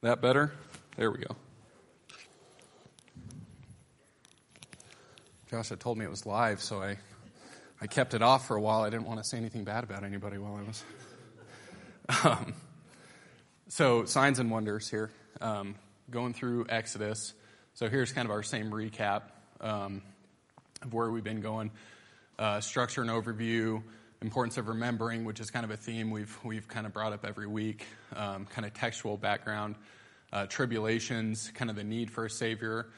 That better? There we go. Josh had told me it was live, so I, I kept it off for a while. I didn't want to say anything bad about anybody while I was. Um, so, signs and wonders here. Um, going through Exodus. So, here's kind of our same recap um, of where we've been going. Uh, structure and overview, importance of remembering, which is kind of a theme we've, we've kind of brought up every week, um, kind of textual background, uh, tribulations, kind of the need for a Savior,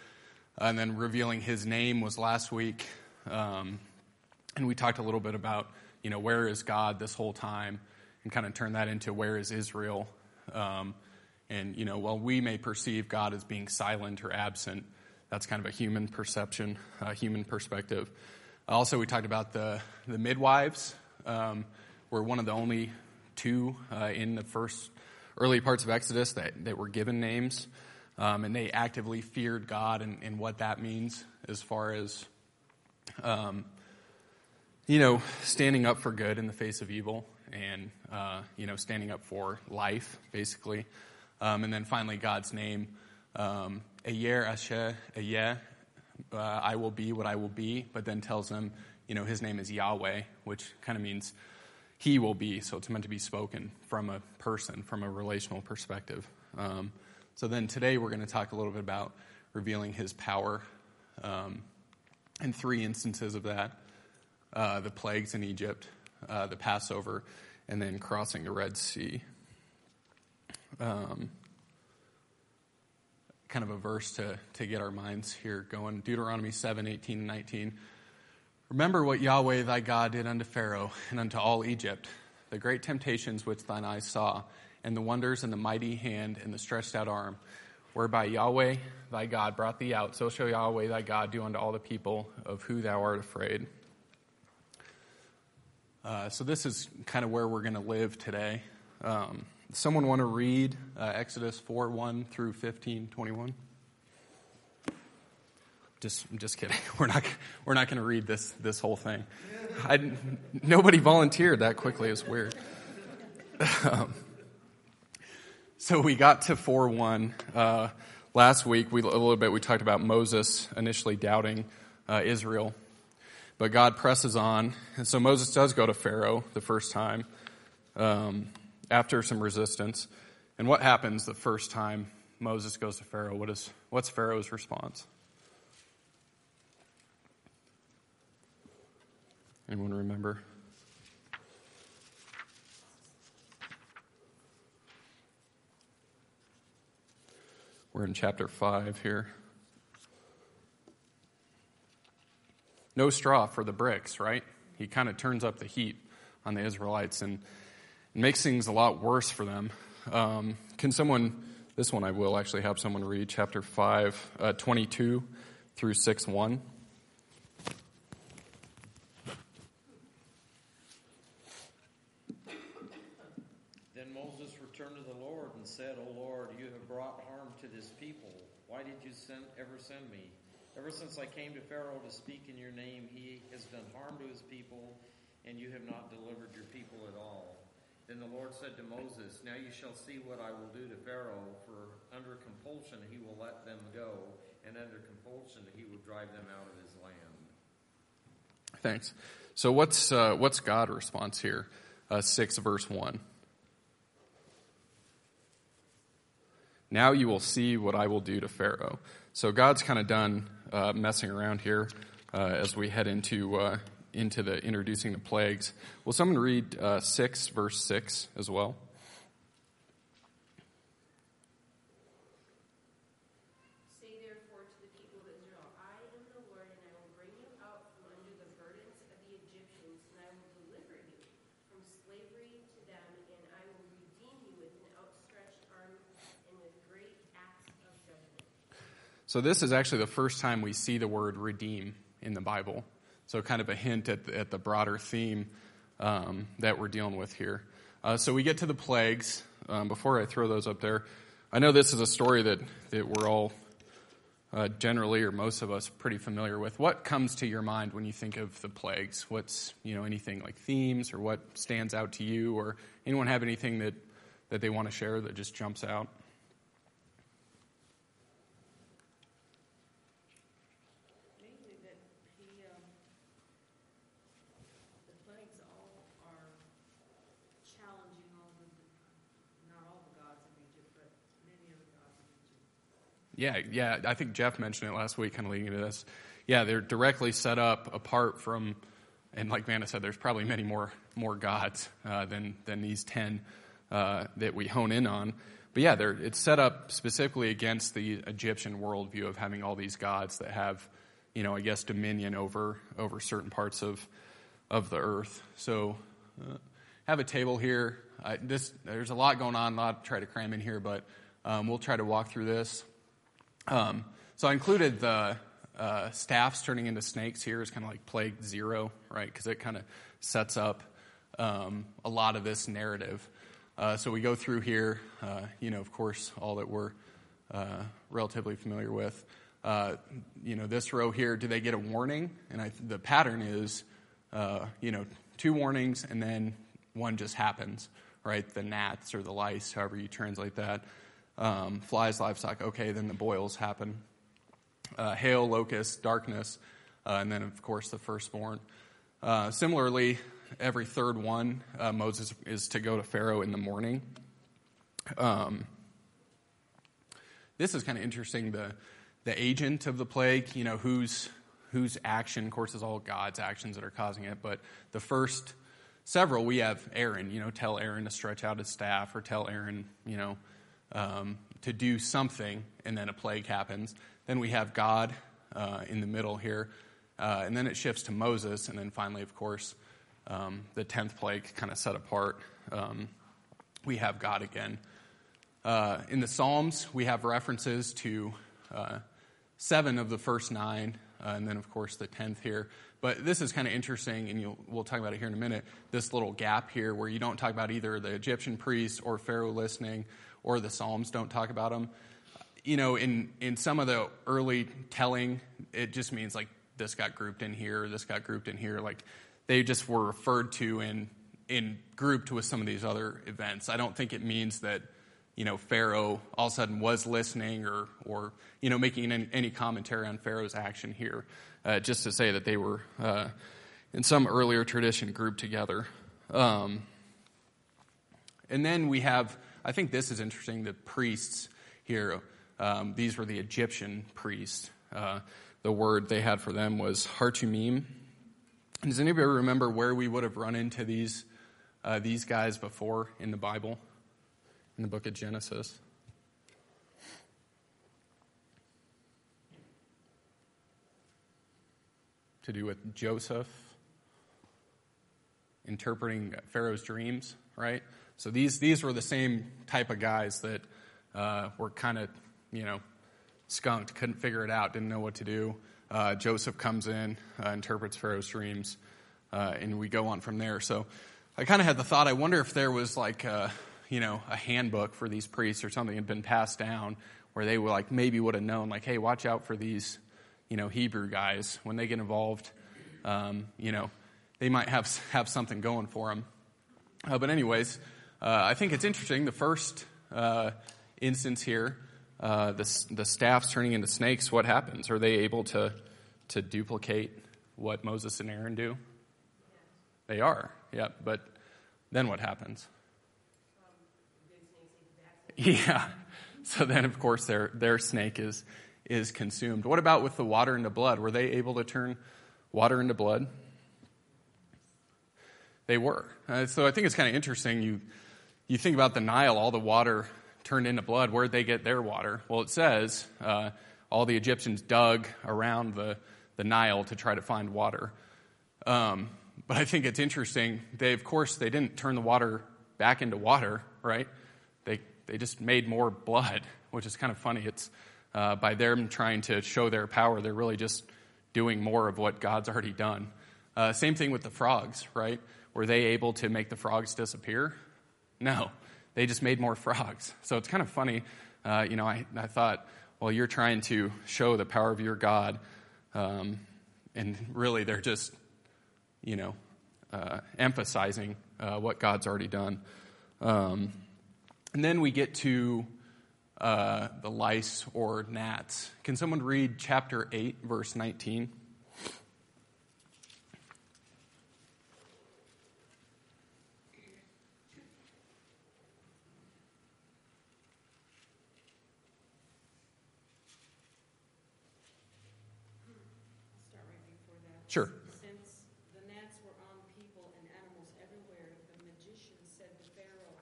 and then revealing His name was last week. Um, and we talked a little bit about, you know, where is God this whole time, and kind of turn that into where is Israel. Um, and, you know, while we may perceive God as being silent or absent, that's kind of a human perception, a human perspective. Also, we talked about the, the midwives. Um, we're one of the only two uh, in the first early parts of Exodus that, that were given names. Um, and they actively feared God and, and, what that means as far as, um, you know, standing up for good in the face of evil and, uh, you know, standing up for life, basically. Um, and then finally, God's name, um, Ayer Asher, Ayeh, uh, I will be what I will be, but then tells them, you know, his name is Yahweh, which kind of means he will be. So it's meant to be spoken from a person, from a relational perspective. Um, so then today we're going to talk a little bit about revealing his power um, and three instances of that uh, the plagues in Egypt, uh, the Passover, and then crossing the Red Sea. Um, kind of a verse to, to get our minds here going. Deuteronomy 7 18 and 19. Remember what Yahweh thy God did unto Pharaoh and unto all Egypt, the great temptations which thine eyes saw, and the wonders and the mighty hand and the stretched out arm, whereby Yahweh thy God brought thee out. So shall Yahweh thy God do unto all the people of who thou art afraid. Uh, so this is kind of where we're going to live today. Um, someone want to read uh, Exodus 4 1 through 15 21? Just, just kidding. We're not, we're not going to read this, this whole thing. I, nobody volunteered that quickly. It's weird. Um, so we got to 4 1. Uh, last week, we, a little bit, we talked about Moses initially doubting uh, Israel. But God presses on. And so Moses does go to Pharaoh the first time. Um, after some resistance. And what happens the first time Moses goes to Pharaoh? What is, what's Pharaoh's response? Anyone remember? We're in chapter 5 here. No straw for the bricks, right? He kind of turns up the heat on the Israelites. And makes things a lot worse for them. Um, can someone, this one I will actually have someone read, chapter 5, uh, 22 through 6 1. Then Moses returned to the Lord and said, O Lord, you have brought harm to this people. Why send, ever send me? Ever since I came to Pharaoh to speak in your name, he has done harm to his people, and you have not delivered your people at all. Then the Lord said to Moses, Now you shall see what I will do to Pharaoh, for under compulsion he will let them go, and under compulsion he will drive them out of his land. Thanks. So what's uh, what's God's response here? Uh, six verse one. Now you will see what I will do to Pharaoh. So God's kind of done uh, messing around here uh, as we head into uh, into the introducing the plagues. Will someone read uh, 6, verse 6 as well? So this is actually the first time we see the word redeem in the Bible. So, kind of a hint at the, at the broader theme um, that we're dealing with here. Uh, so, we get to the plagues. Um, before I throw those up there, I know this is a story that, that we're all uh, generally, or most of us, pretty familiar with. What comes to your mind when you think of the plagues? What's, you know, anything like themes or what stands out to you? Or anyone have anything that, that they want to share that just jumps out? Yeah, yeah. I think Jeff mentioned it last week, kind of leading into this. Yeah, they're directly set up apart from, and like Vanna said, there's probably many more more gods uh, than than these ten uh, that we hone in on. But yeah, it's set up specifically against the Egyptian worldview of having all these gods that have, you know, I guess dominion over over certain parts of of the earth. So, uh, have a table here. I, this there's a lot going on. A lot to try to cram in here, but um, we'll try to walk through this. Um, so I included the uh, staffs turning into snakes here is kind of like plague zero, right? Because it kind of sets up um, a lot of this narrative. Uh, so we go through here, uh, you know, of course, all that we're uh, relatively familiar with. Uh, you know, this row here, do they get a warning? And I, the pattern is, uh, you know, two warnings and then one just happens, right? The gnats or the lice, however you translate that. Um, flies, livestock, okay, then the boils happen. Uh, hail, locust, darkness, and then, of course, the firstborn. similarly, every third one, uh, Moses is to go to Pharaoh in the morning. Um, this is kind of interesting. The the agent of the plague, you know, whose whose action, of course, is all God's actions that are causing it. But the first several, we have Aaron. You know, tell Aaron to stretch out his staff, or tell Aaron, you know, um, to do something, and then a plague happens. Then we have God uh, in the middle here, uh, and then it shifts to Moses, and then finally, of course, um, the 10th plague kind of set apart. Um, we have God again. Uh, in the Psalms, we have references to uh, seven of the first nine, uh, and then, of course, the 10th here. But this is kind of interesting, and we'll talk about it here in a minute. This little gap here where you don't talk about either the Egyptian priests or Pharaoh listening, or the Psalms don't talk about them. You know, in, in some of the early telling, it just means like this got grouped in here, this got grouped in here. Like they just were referred to and in grouped with some of these other events. I don't think it means that you know Pharaoh all of a sudden was listening or or you know making any, any commentary on Pharaoh's action here. Uh, just to say that they were uh, in some earlier tradition grouped together. Um, and then we have, I think this is interesting, the priests here. Um, these were the Egyptian priests. Uh, the word they had for them was hartumim, does anybody remember where we would have run into these, uh, these guys before in the Bible, in the book of Genesis? To do with Joseph interpreting Pharaoh's dreams, right? So these, these were the same type of guys that uh, were kind of, you know, skunked, couldn't figure it out, didn't know what to do uh, Joseph comes in, uh, interprets Pharaoh's dreams, uh, and we go on from there. So I kind of had the thought, I wonder if there was like, a, you know, a handbook for these priests or something had been passed down where they were like maybe would have known, like, hey, watch out for these, you know, Hebrew guys when they get involved. Um, you know, they might have have something going for them. Uh, but anyways, uh, I think it's interesting. The first uh, instance here uh, the, the staffs turning into snakes, what happens? Are they able to, to duplicate what Moses and Aaron do? They are, yeah, but then what happens? Yeah. So then, of course, their, their snake is, is consumed. What about with the water into blood? Were they able to turn water into blood? They were. Uh, so I think it's kind of interesting. You, you think about the Nile, all the water turned into blood, where'd they get their water? Well, it says uh, all the Egyptians dug around the, the Nile to try to find water. Um, but I think it's interesting. They, of course, they didn't turn the water back into water, right? They, they just made more blood, which is kind of funny. It's uh, by them trying to show their power, they're really just doing more of what God's already done. Uh, same thing with the frogs, right? Were they able to make the frogs disappear? No. They just made more frogs. So it's kind of funny. Uh, you know, I, I thought, well, you're trying to show the power of your God. Um, and really, they're just, you know, uh, emphasizing uh, what God's already done. Um, and then we get to uh, the lice or gnats. Can someone read chapter 8, verse 19? Sure. Since the gnats were on people and animals everywhere, the magician said to Pharaoh,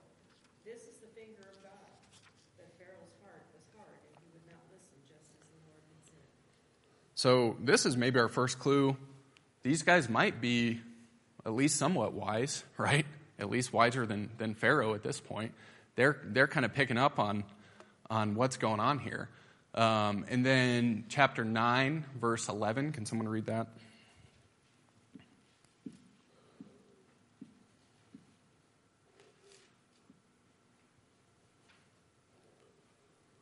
This is the finger of God. But Pharaoh's heart was hard, and he would not listen, just as the Lord had said. So this is maybe our first clue. These guys might be at least somewhat wise, right? At least wiser than, than Pharaoh at this point. They're, they're kind of picking up on, on what's going on here. Um, and then chapter 9, verse 11. Can someone read that?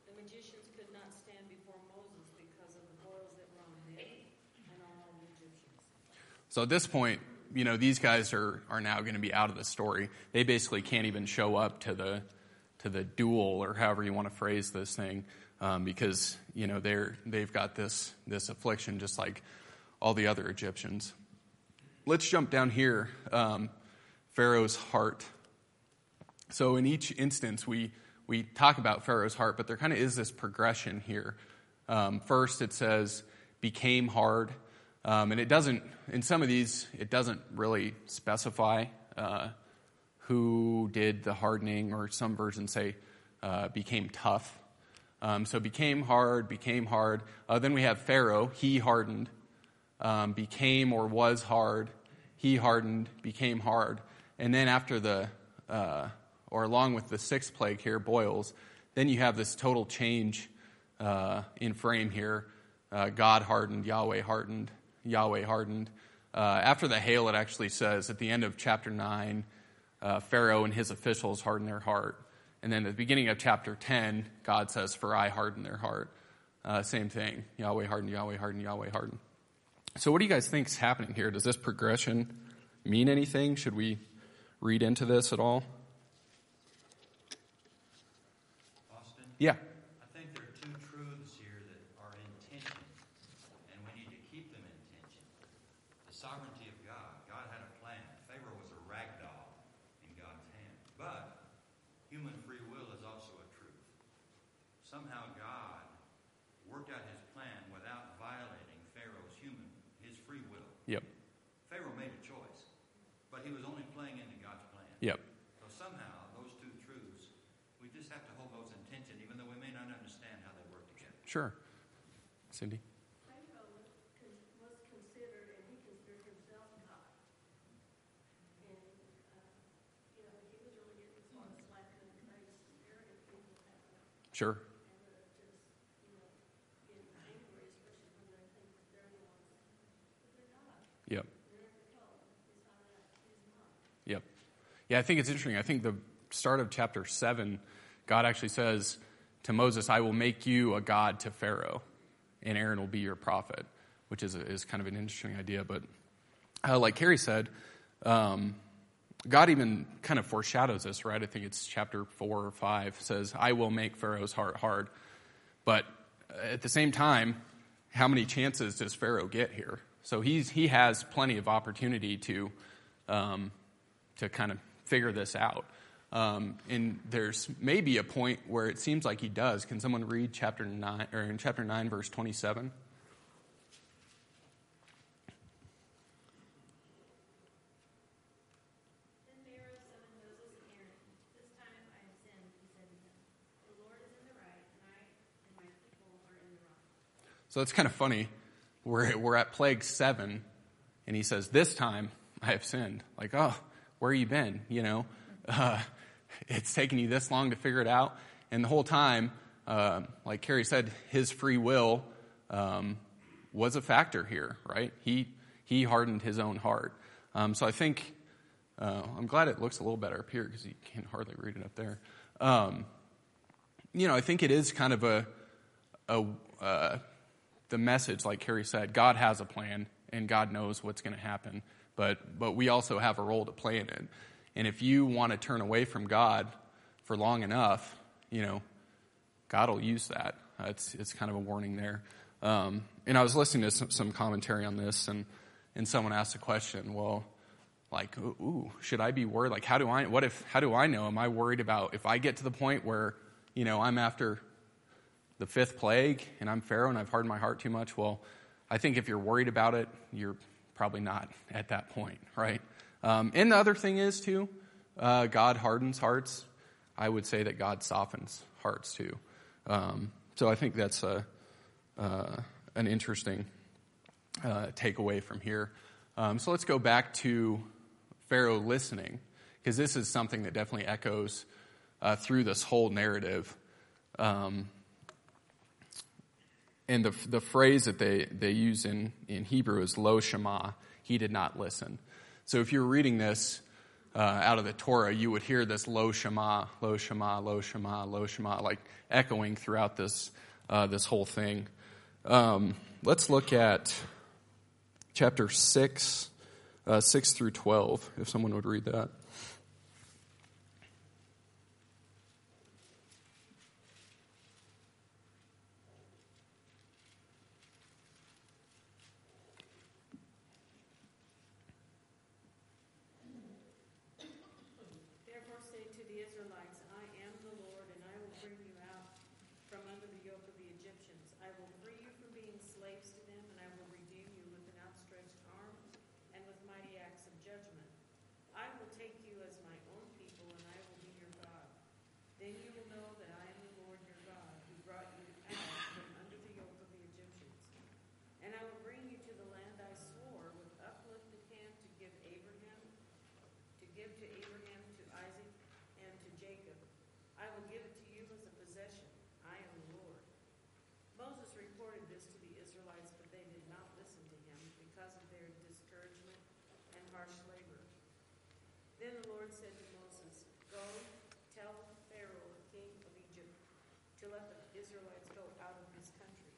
The magicians could not stand before Moses because of the boils that were on them and on all the Egyptians. So at this point, you know, these guys are, are now going to be out of the story. They basically can't even show up to the, to the duel or however you want to phrase this thing um, because, you know, they're, they've got this, this affliction just like all the other Egyptians. Let's jump down here. Um, Pharaoh's heart. So in each instance, we, we talk about Pharaoh's heart, but there kind of is this progression here. Um, first, it says, became hard. Um, and it doesn't, in some of these, it doesn't really specify uh, who did the hardening, or some versions say uh, became tough. Um, so became hard, became hard. Uh, then we have Pharaoh, he hardened, um, became or was hard, he hardened, became hard. And then after the, uh, or along with the sixth plague here, boils, then you have this total change uh, in frame here. Uh, God hardened, Yahweh hardened, Yahweh hardened. Uh, after the hail, it actually says at the end of chapter 9, uh, Pharaoh and his officials hardened their heart. And then at the beginning of chapter 10, God says, For I hardened their heart. Uh, same thing. Yahweh hardened, Yahweh hardened, Yahweh hardened. So, what do you guys think is happening here? Does this progression mean anything? Should we read into this at all? Austin, Yeah. I think there are two truths here that are in tension, and we need to keep them in tension. The sovereignty of God. God had a plan. Pharaoh was a rag doll in God's hand. But human free will is also a truth. Somehow God worked out his plan without violating Pharaoh's human, his free will. Yep. Pharaoh made a choice, but he was only playing into God's plan. Yep. So somehow, those two truths, we just have to hold those in tension, even though we may not understand how they work together. Sure. Cindy? Pharaoh was, con- was considered, and he considered himself God. And, uh, you know, he was really getting sort of slapped in the face, staring at people that way, Sure. and uh, just, you know, getting angry, especially when they think that they're the ones, that Cindy? Sure. Yep. Yep. Yeah, I think it's interesting. I think the start of chapter 7, God actually says to Moses, I will make you a God to Pharaoh, and Aaron will be your prophet, which is, a, is kind of an interesting idea. But uh, like Carrie said, um, God even kind of foreshadows this, right? I think it's chapter 4 or 5 says, I will make Pharaoh's heart hard. But at the same time, how many chances does Pharaoh get here? So he's, he has plenty of opportunity to, um, to kind of figure this out. Um, and there's maybe a point where it seems like he does. Can someone read chapter 9, or in chapter 9, verse 27? Then Pharaoh summoned Moses and Aaron. This time I have sinned, he said to them. The Lord is in the right, and I and my people are in the wrong. So it's kind of funny. We're, we're at plague seven, and he says, This time I have sinned. Like, oh, where you been? You know, uh, it's taken you this long to figure it out. And the whole time, uh, like Carrie said, his free will um, was a factor here, right? He, he hardened his own heart. Um, so I think, uh, I'm glad it looks a little better up here because you can hardly read it up there. Um, you know, I think it is kind of a, a uh, the message, like Carrie said, God has a plan and God knows what's going to happen, but but we also have a role to play in it. And if you want to turn away from God for long enough, you know, God will use that. It's it's kind of a warning there. Um, and I was listening to some, some commentary on this, and and someone asked a question. Well, like, ooh, ooh, should I be worried? Like, how do I? What if? How do I know? Am I worried about if I get to the point where you know I'm after the fifth plague and I'm Pharaoh and I've hardened my heart too much? Well, I think if you're worried about it, you're Probably not at that point, right? Um, and the other thing is, too, uh, God hardens hearts. I would say that God softens hearts, too. Um, so I think that's a, uh, an interesting uh, takeaway from here. Um, so let's go back to Pharaoh listening, because this is something that definitely echoes uh, through this whole narrative. Um, and the, the phrase that they, they use in, in Hebrew is lo shema, he did not listen. So if you're reading this uh, out of the Torah, you would hear this lo shema, lo shema, lo shema, lo shema, like echoing throughout this, uh, this whole thing. Um, let's look at chapter 6, uh, 6 through 12, if someone would read that. Therefore say to the Israelites, I am the Lord, and I will bring you out from under the yoke of the Egyptians. I will free you from being slaves to them, and I will redeem you with an outstretched arm and with mighty acts of judgment. I will take you as my own people, and I will be your God. Then you will know that I am the Lord your God, who brought you out from under the yoke of the Egyptians. And I will bring you to the land I swore with uplifted hand to give Abraham to give to Abraham, to Isaac, and to Jacob. I will give it to you as a possession. I am the Lord. Moses reported this to the Israelites, but they did not listen to him because of their discouragement and harsh labor. Then the Lord said to Moses, Go, tell Pharaoh, king of Egypt, to let the Israelites go out of his country.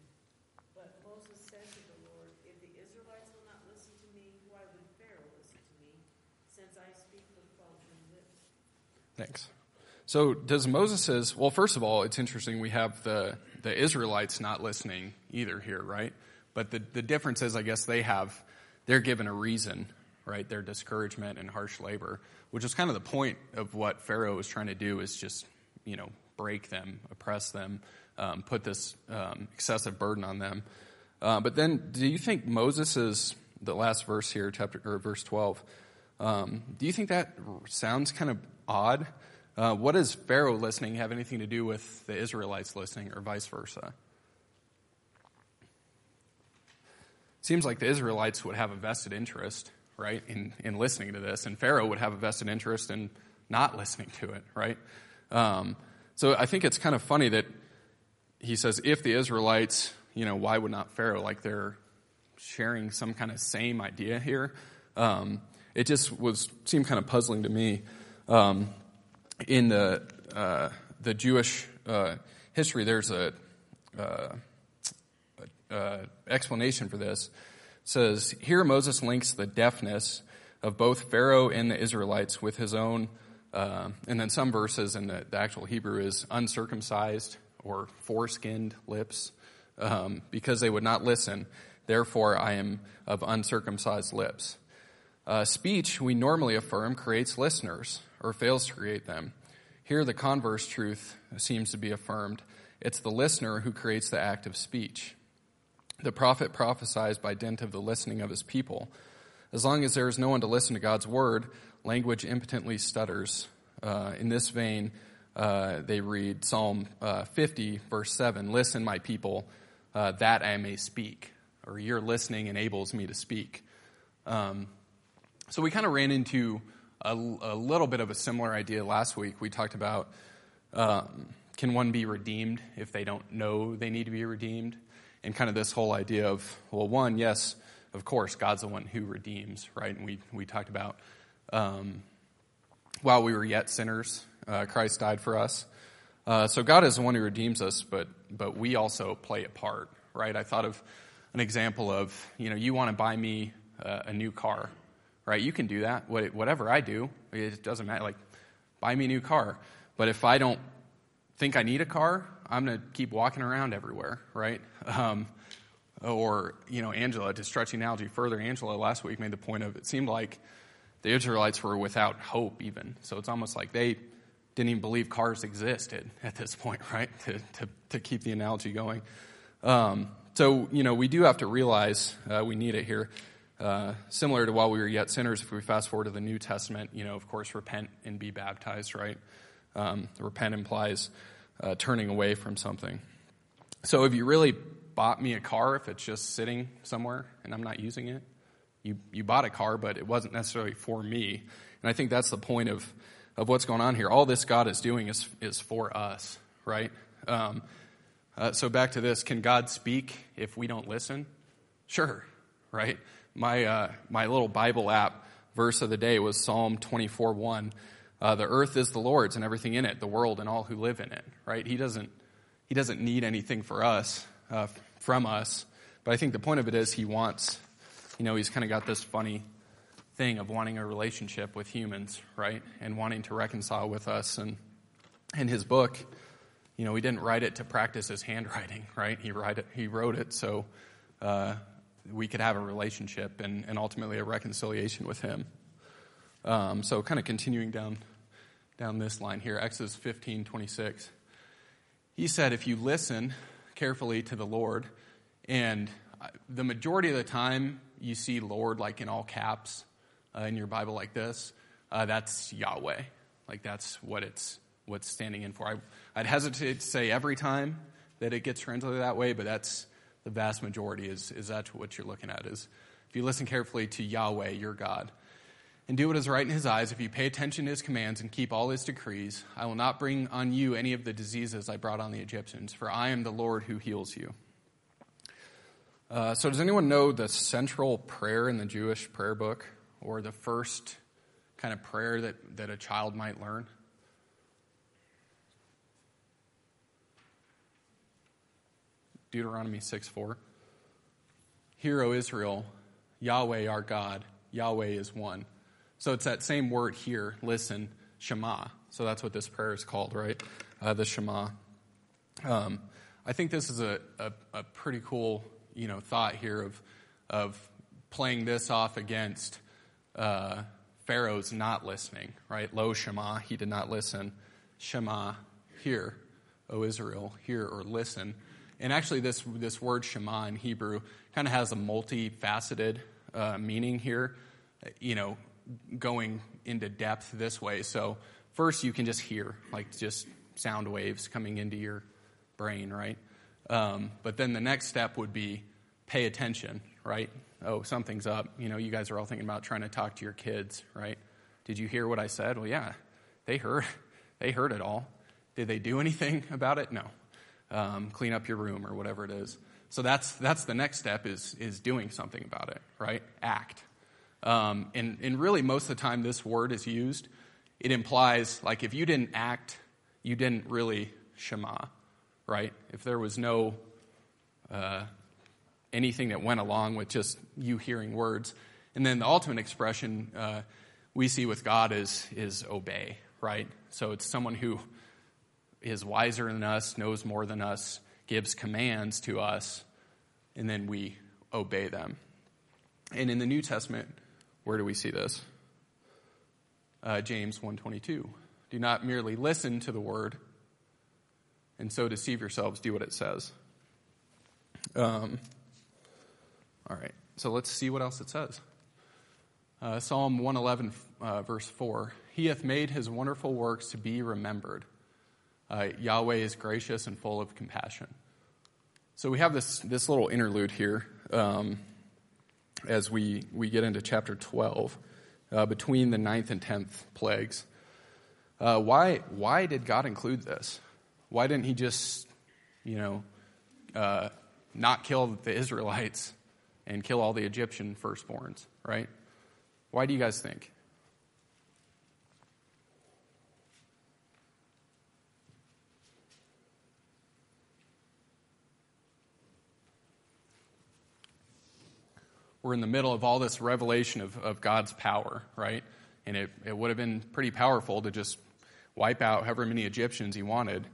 But Moses said to the Lord, If the Israelites will not listen to me, why would Pharaoh listen to me, since I speak with faltering lips? Thanks. So does Moses says, well, first of all, it's interesting. We have the, the Israelites not listening either here, right? But the, the difference is, I guess they have, they're given a reason, right? Their discouragement and harsh labor, which is kind of the point of what Pharaoh is trying to do is just, you know, break them, oppress them, um, put this um, excessive burden on them. Uh, but then do you think Moses the last verse here, chapter, or verse 12, um, do you think that sounds kind of odd? Uh, what does Pharaoh listening have anything to do with the Israelites listening, or vice versa? Seems like the Israelites would have a vested interest, right, in, in listening to this, and Pharaoh would have a vested interest in not listening to it, right? Um, so I think it's kind of funny that he says, if the Israelites, you know, why would not Pharaoh? Like they're sharing some kind of same idea here. Um, it just was seemed kind of puzzling to me. Um, in the uh, the Jewish uh, history, there's a, uh, a explanation for this. It says here Moses links the deafness of both Pharaoh and the Israelites with his own, uh, and then some verses in the, the, actual Hebrew is uncircumcised or foreskinned lips, um, because they would not listen. Therefore, I am of uncircumcised lips. Uh, speech, we normally affirm, creates listeners or fails to create them. Here, the converse truth seems to be affirmed. It's the listener who creates the act of speech. The prophet prophesies by dint of the listening of his people. As long as there is no one to listen to God's word, language impotently stutters. Uh, in this vein, uh, they read Psalm uh, 50, verse 7 Listen, my people, uh, that I may speak. Or your listening enables me to speak. Um, so we kind of ran into a, a, little bit of a similar idea last week. We talked about um, can one be redeemed if they don't know they need to be redeemed? And kind of this whole idea of, well, one, yes, of course, God's the one who redeems, right? And we, we talked about um, while we were yet sinners, uh, Christ died for us. Uh, so God is the one who redeems us, but, but we also play a part, right? I thought of an example of, you know, you want to buy me uh, a new car right? You can do that. Whatever I do, it doesn't matter. Like, buy me a new car. But if I don't think I need a car, I'm going to keep walking around everywhere, right? Um, or, you know, Angela, to stretch the analogy further, Angela last week made the point of it seemed like the Israelites were without hope, even. So it's almost like they didn't even believe cars existed at this point, right? To, to, to keep the analogy going. Um, so, you know, we do have to realize uh, we need it here. Uh, similar to while we were yet sinners, if we fast forward to the New Testament, you know, of course, repent and be baptized, right? Um, repent implies uh, turning away from something. So if you really bought me a car, if it's just sitting somewhere and I'm not using it, you, you bought a car, but it wasn't necessarily for me. And I think that's the point of, of what's going on here. All this God is doing is, is for us, right? Um, uh, so back to this can God speak if we don't listen? Sure, right? My, uh, my little Bible app verse of the day was Psalm 24 1. Uh, the earth is the Lord's and everything in it, the world and all who live in it, right? He doesn't, he doesn't need anything for us, uh, from us. But I think the point of it is he wants, you know, he's kind of got this funny thing of wanting a relationship with humans, right? And wanting to reconcile with us. And in his book, you know, he didn't write it to practice his handwriting, right? He, write it, he wrote it so uh, we could have a relationship and, and ultimately a reconciliation with him. Um, so kind of continuing down, down this line here, Exodus 15, 26. He said, if you listen carefully to the Lord, and the majority of the time you see Lord like in all caps uh, in your Bible like this, uh, that's Yahweh. Like that's what it's what's standing in for. I, I'd hesitate to say every time that it gets translated that way, but that's the vast majority is, is that what you're looking at is if you listen carefully to Yahweh, your God, and do what is right in his eyes, if you pay attention to his commands and keep all his decrees, I will not bring on you any of the diseases I brought on the Egyptians, for I am the Lord who heals you. Uh, so, does anyone know the central prayer in the Jewish prayer book, or the first kind of prayer that, that a child might learn? Deuteronomy 6 4. Hear, O Israel, Yahweh our God, Yahweh is one. So it's that same word here, listen, Shema. So that's what this prayer is called, right? Uh, the Shema. Um, I think this is a, a, a, pretty cool, you know, thought here of, of playing this off against uh, Pharaoh's not listening, right? Lo Shema, he did not listen. Shema, hear, O Israel, hear or listen. And actually, this, this word Shema in Hebrew kind of has a multifaceted uh, meaning here, you know, going into depth this way. So, first, you can just hear, like just sound waves coming into your brain, right? Um, but then the next step would be pay attention, right? Oh, something's up. You know, you guys are all thinking about trying to talk to your kids, right? Did you hear what I said? Well, yeah, they heard. They heard it all. Did they do anything about it? No um, clean up your room or whatever it is. So that's that's the next step is is doing something about it, right? Act. Um, and and really most of the time this word is used, it implies like if you didn't act, you didn't really shema, right? If there was no uh, anything that went along with just you hearing words, and then the ultimate expression uh, we see with God is is obey, right? So it's someone who is wiser than us, knows more than us, gives commands to us, and then we obey them. And in the New Testament, where do we see this? Uh, James 1:22. Do not merely listen to the word and so deceive yourselves. Do what it says. Um, all right. So let's see what else it says. Uh, Psalm 111, uh, verse 4. He hath made his wonderful works to be remembered. Uh, Yahweh is gracious and full of compassion. So we have this, this little interlude here um, as we, we get into chapter 12, uh, between the ninth and tenth plagues. Uh, why, why did God include this? Why didn't He just, you know, uh, not kill the Israelites and kill all the Egyptian firstborns, right? Why do you guys think? We're in the middle of all this revelation of, of God's power, right? And it, it would have been pretty powerful to just wipe out however many Egyptians he wanted.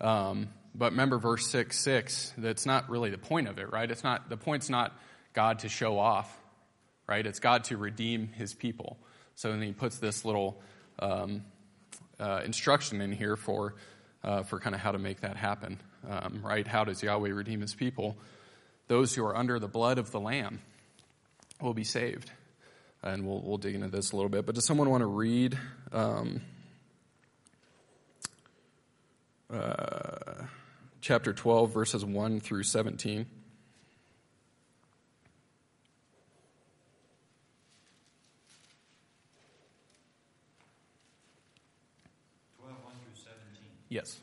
Um, but remember verse 6 6, that's not really the point of it, right? It's not, the point's not God to show off, right? It's God to redeem his people. So then he puts this little um, uh, instruction in here for, uh, for kind of how to make that happen, um, right? How does Yahweh redeem his people? Those who are under the blood of the Lamb will be saved. And we'll, we'll dig into this a little bit. But does someone want to read um, uh, chapter 12, verses 1 through 17? 12, 1 through 17. Yes.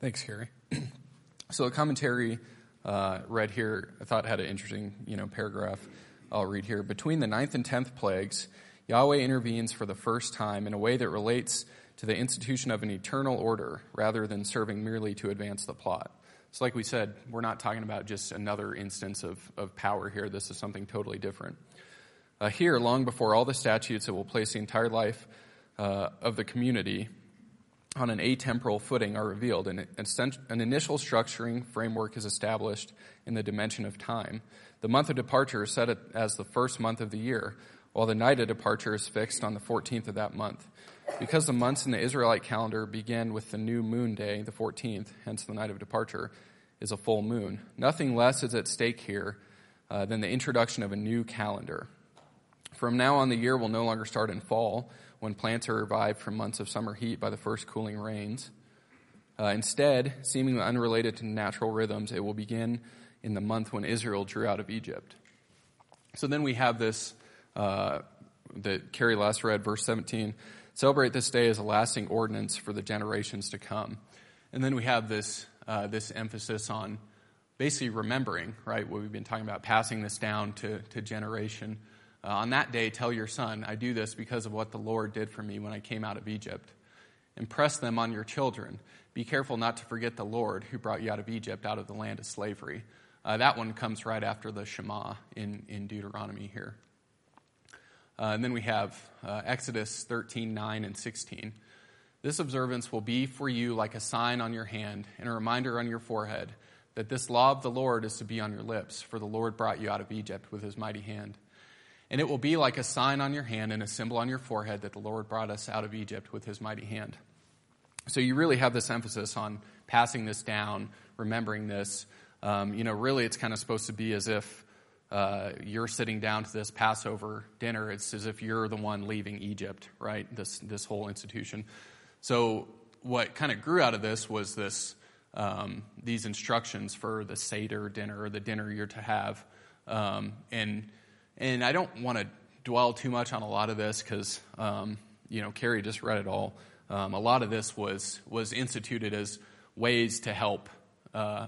Thanks, Carrie. so a commentary uh, read here, I thought had an interesting, you know, paragraph. I'll read here. Between the ninth and tenth plagues, Yahweh intervenes for the first time in a way that relates to the institution of an eternal order rather than serving merely to advance the plot. So, like we said, we're not talking about just another instance of, of power here. This is something totally different. Uh, here, long before all the statutes that will place the entire life uh, of the community on an atemporal footing are revealed. An, an initial structuring framework is established in the dimension of time. The month of departure is set as the first month of the year, while the night of departure is fixed on the 14th of that month. Because the months in the Israelite calendar begin with the new moon day, the 14th, hence the night of departure, is a full moon. Nothing less is at stake here uh, than the introduction of a new calendar. From now on, the year will no longer start in fall, when plants are revived from months of summer heat by the first cooling rains. Uh, instead, seemingly unrelated to natural rhythms, it will begin in the month when Israel drew out of Egypt. So then we have this uh, that Carrie last read, verse 17 celebrate this day as a lasting ordinance for the generations to come. And then we have this, uh, this emphasis on basically remembering, right, what we've been talking about, passing this down to, to generation. Uh, on that day, tell your son, I do this because of what the Lord did for me when I came out of Egypt. Impress them on your children. Be careful not to forget the Lord who brought you out of Egypt, out of the land of slavery. Uh, that one comes right after the Shema in, in Deuteronomy here. Uh, and then we have uh, Exodus 13, 9, and 16. This observance will be for you like a sign on your hand and a reminder on your forehead that this law of the Lord is to be on your lips, for the Lord brought you out of Egypt with his mighty hand. And it will be like a sign on your hand and a symbol on your forehead that the Lord brought us out of Egypt with his mighty hand. So you really have this emphasis on passing this down, remembering this. Um, you know, really, it's kind of supposed to be as if uh, you're sitting down to this Passover dinner. It's as if you're the one leaving Egypt, right? This this whole institution. So what kind of grew out of this was this um, these instructions for the Seder dinner or the dinner you're to have, um, and and I don't want to dwell too much on a lot of this because um, you know Carrie just read it all. Um, a lot of this was was instituted as ways to help uh,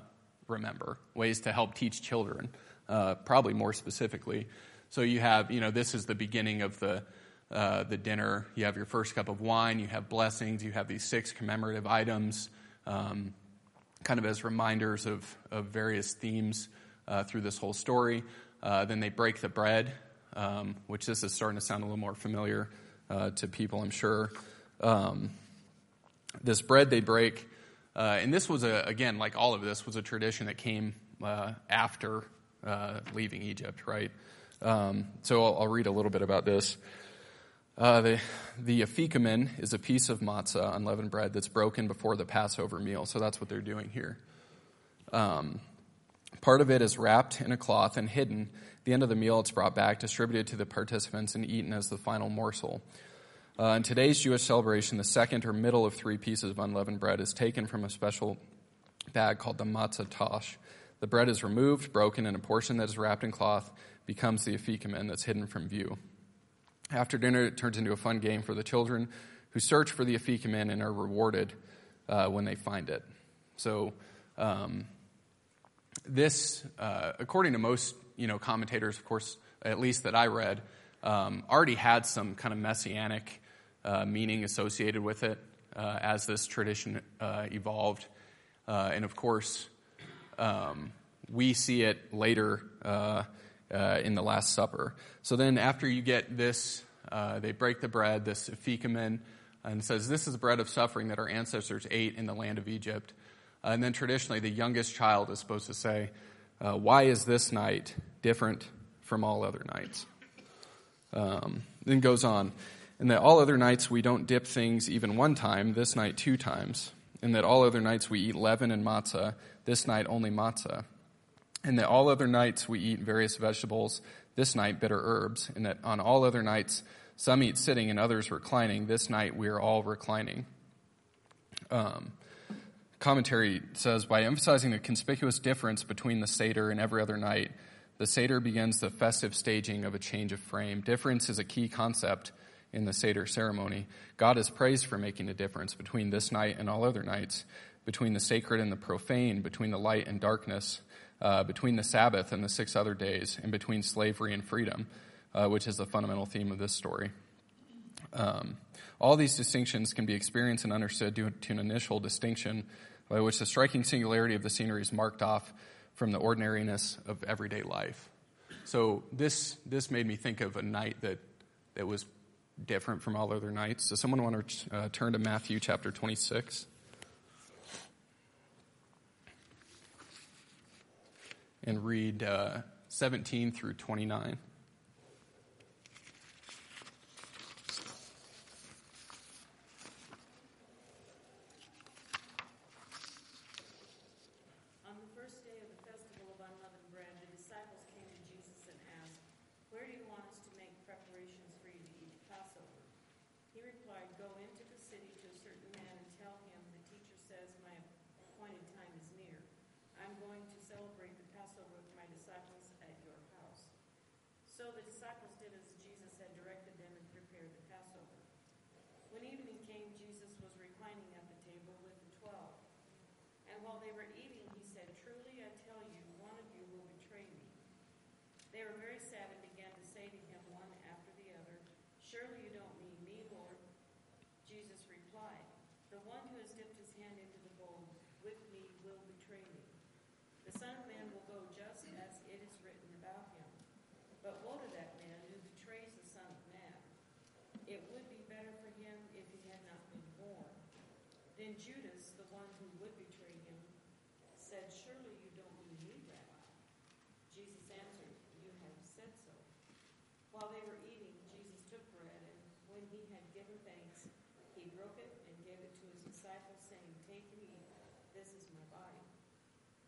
remember, ways to help teach children, uh, probably more specifically. So you have, you know, this is the beginning of the uh, the dinner. You have your first cup of wine. You have blessings. You have these six commemorative items, um, kind of as reminders of of various themes uh, through this whole story. Uh, then they break the bread, um, which this is starting to sound a little more familiar uh, to people, I'm sure. Um, this bread they break, uh, and this was a again like all of this was a tradition that came uh, after uh, leaving Egypt, right? Um, so I'll, I'll, read a little bit about this. The the afikomen is a piece of matzah, unleavened bread, that's broken before the Passover meal. So that's what they're doing here. Um, part of it is wrapped in a cloth and hidden. At the end of the meal, it's brought back, distributed to the participants, and eaten as the final morsel. Uh, in today's Jewish celebration, the second or middle of three pieces of unleavened bread is taken from a special bag called the matzah tash. The bread is removed, broken, and a portion that is wrapped in cloth becomes the afikomen that's hidden from view. After dinner, it turns into a fun game for the children who search for the afikomen and are rewarded uh, when they find it. So, um, this, uh, according to most you know commentators, of course, at least that I read, um, already had some kind of messianic uh, meaning associated with it uh, as this tradition uh, evolved. Uh, and of course, um, we see it later uh, in the Last Supper. So then, after you get this, they break the bread, this afikomen, and says, This is the bread of suffering that our ancestors ate in the land of Egypt. And then traditionally, the youngest child is supposed to say, Why is this night different from all other nights? Um, then goes on and that all other nights we don't dip things even one time, this night two times, and that all other nights we eat leaven and matzah, this night only matzah, and that all other nights we eat various vegetables, this night bitter herbs, and that on all other nights some eat sitting and others reclining, this night we are all reclining. Um, commentary says by emphasizing the conspicuous difference between the Seder and every other night, the Seder begins the festive staging of a change of frame. Difference is a key concept in the Seder ceremony. God is praised for making a difference between this night and all other nights, between the sacred and the profane, between the light and darkness, uh, between the Sabbath and the six other days, and between slavery and freedom, uh, which is the fundamental theme of this story. Um, all these distinctions can be experienced and understood due to an initial distinction by which the striking singularity of the scenery is marked off from the ordinariness of everyday life. So this this made me think of a night that that was different from all other nights. Does someone want to uh, turn to Matthew chapter 26? And read uh, 17 through 29. Then Judas, the one who would betray him, said, Surely you don't mean me, Rabbi. Jesus answered, You have said so. While While they were eating, Jesus took bread, and when he had given thanks, he broke it and gave it to his disciples, saying, Take and eat, this is my body.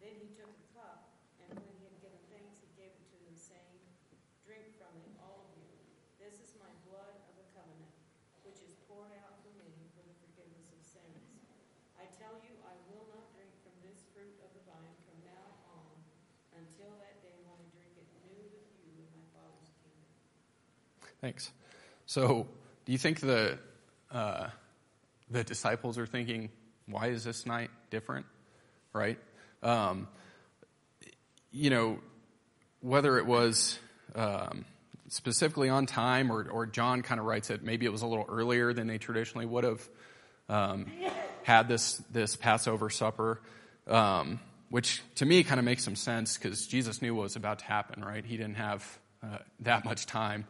Then he took a cup, and when he had given thanks, he gave it to them, saying, Drink from it, all of you. This is my blood of the covenant, which is poured out for many for the forgiveness of sins. I tell you, I will not drink from this fruit of the vine from now on until that day when I drink it new with you in my Father's kingdom. Thanks. So, do you think the uh, the disciples are thinking, "Why is this night different?" Right? Um, you know, whether it was um, specifically on time, or, or John kind of writes it, maybe it was a little earlier than they traditionally would have um, had this this Passover supper. Um, which to me kind of makes some sense because Jesus knew what was about to happen, right? He didn't have uh, that much time,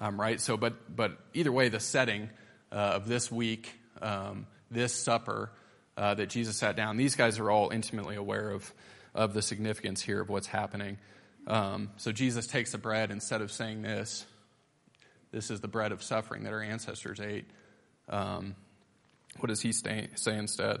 um, right? So, but but either way, the setting uh, of this week, um, this supper uh, that Jesus sat down, these guys are all intimately aware of of the significance here of what's happening. Um, so Jesus takes the bread instead of saying this. This is the bread of suffering that our ancestors ate. Um, what does he say, say instead?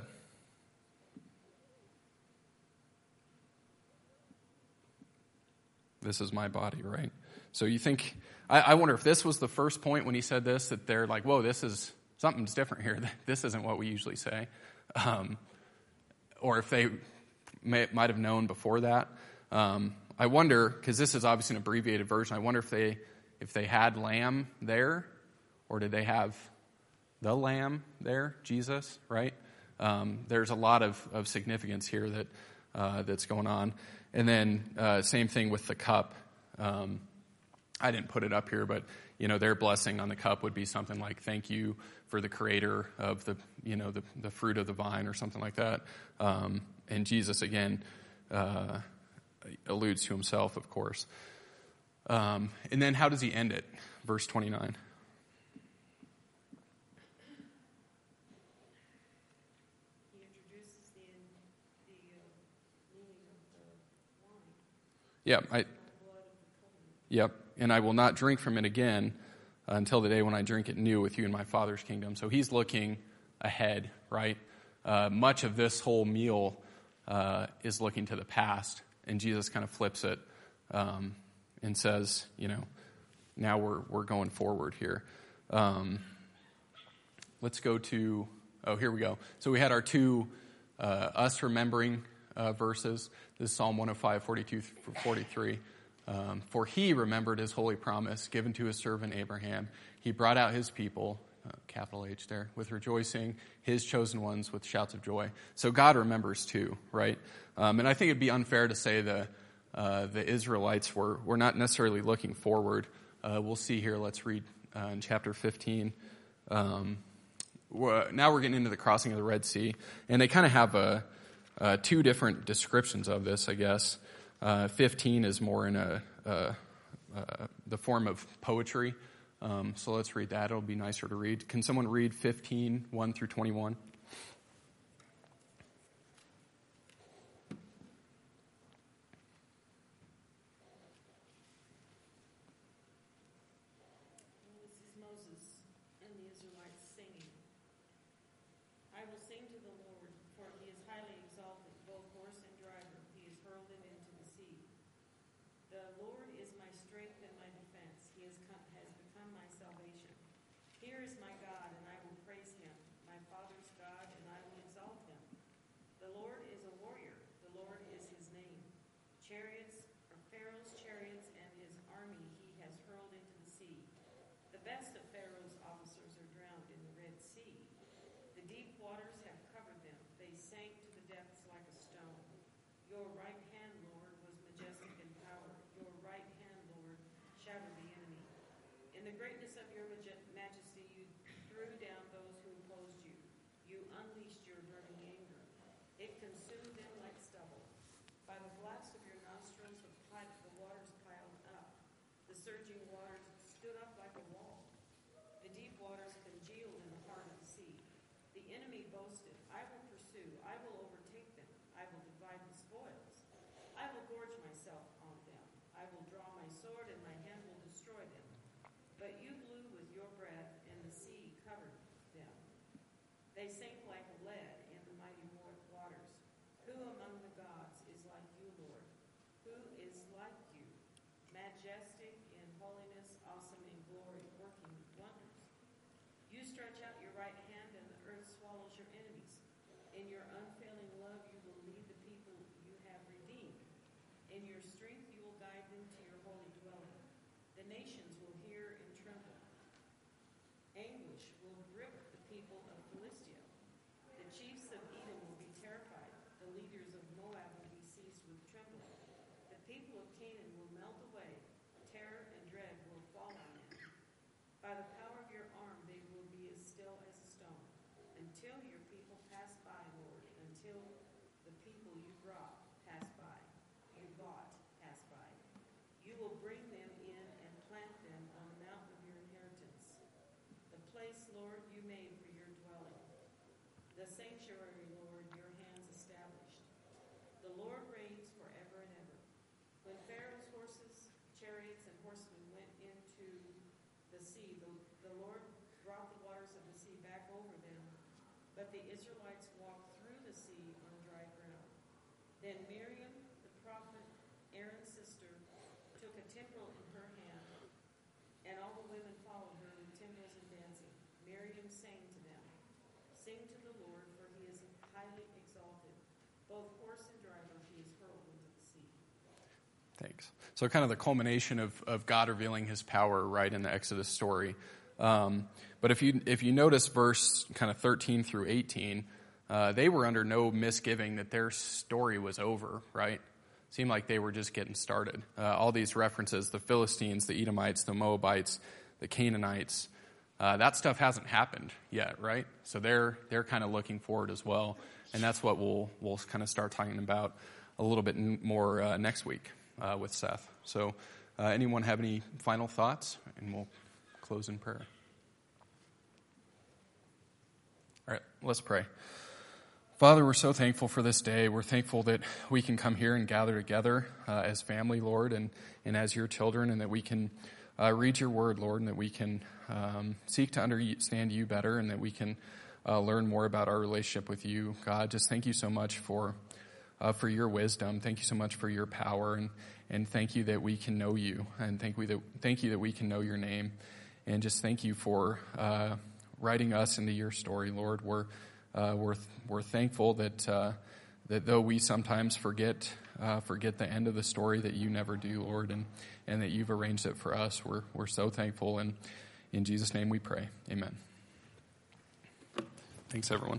This is my body, right? So you think, I, I, wonder if this was the first point when he said this, that they're like, whoa, this is, something's different here. This isn't what we usually say. Um, or if they may, might have known before that. Um, I wonder, because this is obviously an abbreviated version, I wonder if they, if they had lamb there, or did they have the lamb there, Jesus, right? Um, there's a lot of, of significance here that, uh, that's going on. And then uh, same thing with the cup. Um, I didn't put it up here, but you know their blessing on the cup would be something like "Thank you for the Creator of the you know the, the fruit of the vine" or something like that. Um, and Jesus again uh, alludes to himself, of course. Um, and then how does he end it? Verse twenty nine. Yeah, I. Yep, and I will not drink from it again until the day when I drink it new with you in my Father's kingdom. So he's looking ahead, right? Uh, much of this whole meal uh, is looking to the past, and Jesus kind of flips it um, and says, you know, now we're we're going forward here. Um, let's go to oh here we go. So we had our two uh, us remembering uh, verses. This is Psalm 105, 42, 43. Um, For he remembered his holy promise given to his servant Abraham. He brought out his people, uh, capital H there, with rejoicing, his chosen ones with shouts of joy. So God remembers too, right? Um, and I think it'd be unfair to say the, uh, the Israelites were, were not necessarily looking forward. Uh, we'll see here, let's read uh, in chapter 15. Um, now we're getting into the crossing of the Red Sea, and they kind of have a uh, two different descriptions of this, I guess. Uh, 15 is more in a, the form of poetry. Um, so let's read that. It'll be nicer to read. Can someone read 15, 1 through 21? chariots, Pharaoh's chariots and his army he has hurled into the sea. The best of Pharaoh's officers are drowned in the Red Sea. The deep waters have covered them. They sank to the depths like a stone. Your right nations will hear and tremble. Anguish will grip the people of Philistia. The chiefs of Edom will be terrified. The leaders of Moab will be seized with trembling. The people of Canaan will melt away. Terror and dread will fall on them. By the power of your arm, they will be as still as a stone. Until your people pass by, Lord, until the people you brought pass by, you bought pass by. You will bring them in and plant them on the mountain of your inheritance, the place, Lord, you made for your dwelling. The sanctuary, Lord, your hands established. The Lord reigns forever and ever. When Pharaoh's horses, chariots, and horsemen went into the sea, the, the Lord brought the waters of the sea back over them, but the Israelites walked through the sea on dry ground. Then Miriam, the prophet, Aaron's sister, took a timbrel in her hand, and all the women followed her with timbrels and dancing. Miriam sang to them, Sing to the Lord, for he is highly exalted. Both horse and driver he is hurled into the sea. Thanks. So, kind of the culmination of, of God revealing his power right in the Exodus story. Um, but if you, if you notice verse kind of 13 through 18, uh, they were under no misgiving that their story was over, right? Seemed like they were just getting started. Uh, all these references the Philistines, the Edomites, the Moabites, the Canaanites uh, that stuff hasn't happened yet, right? So they're, they're kind of looking forward as well. And that's what we'll, we'll kind of start talking about a little bit more uh, next week uh, with Seth. So, uh, anyone have any final thoughts? And we'll close in prayer. All right, let's pray. Father, we're so thankful for this day. We're thankful that we can come here and gather together uh, as family, Lord, and, and as your children, and that we can uh, read your word, Lord, and that we can um, seek to understand you better, and that we can uh, learn more about our relationship with you. God, just thank you so much for uh, for your wisdom. Thank you so much for your power, and and thank you that we can know you, and thank we that thank you that we can know your name, and just thank you for uh, writing us into your story, Lord. We're uh, we're we're thankful that uh, that though we sometimes forget uh, forget the end of the story, that you never do, Lord, and and that you've arranged it for us. We're we're so thankful, and in Jesus' name we pray, Amen. Thanks, everyone.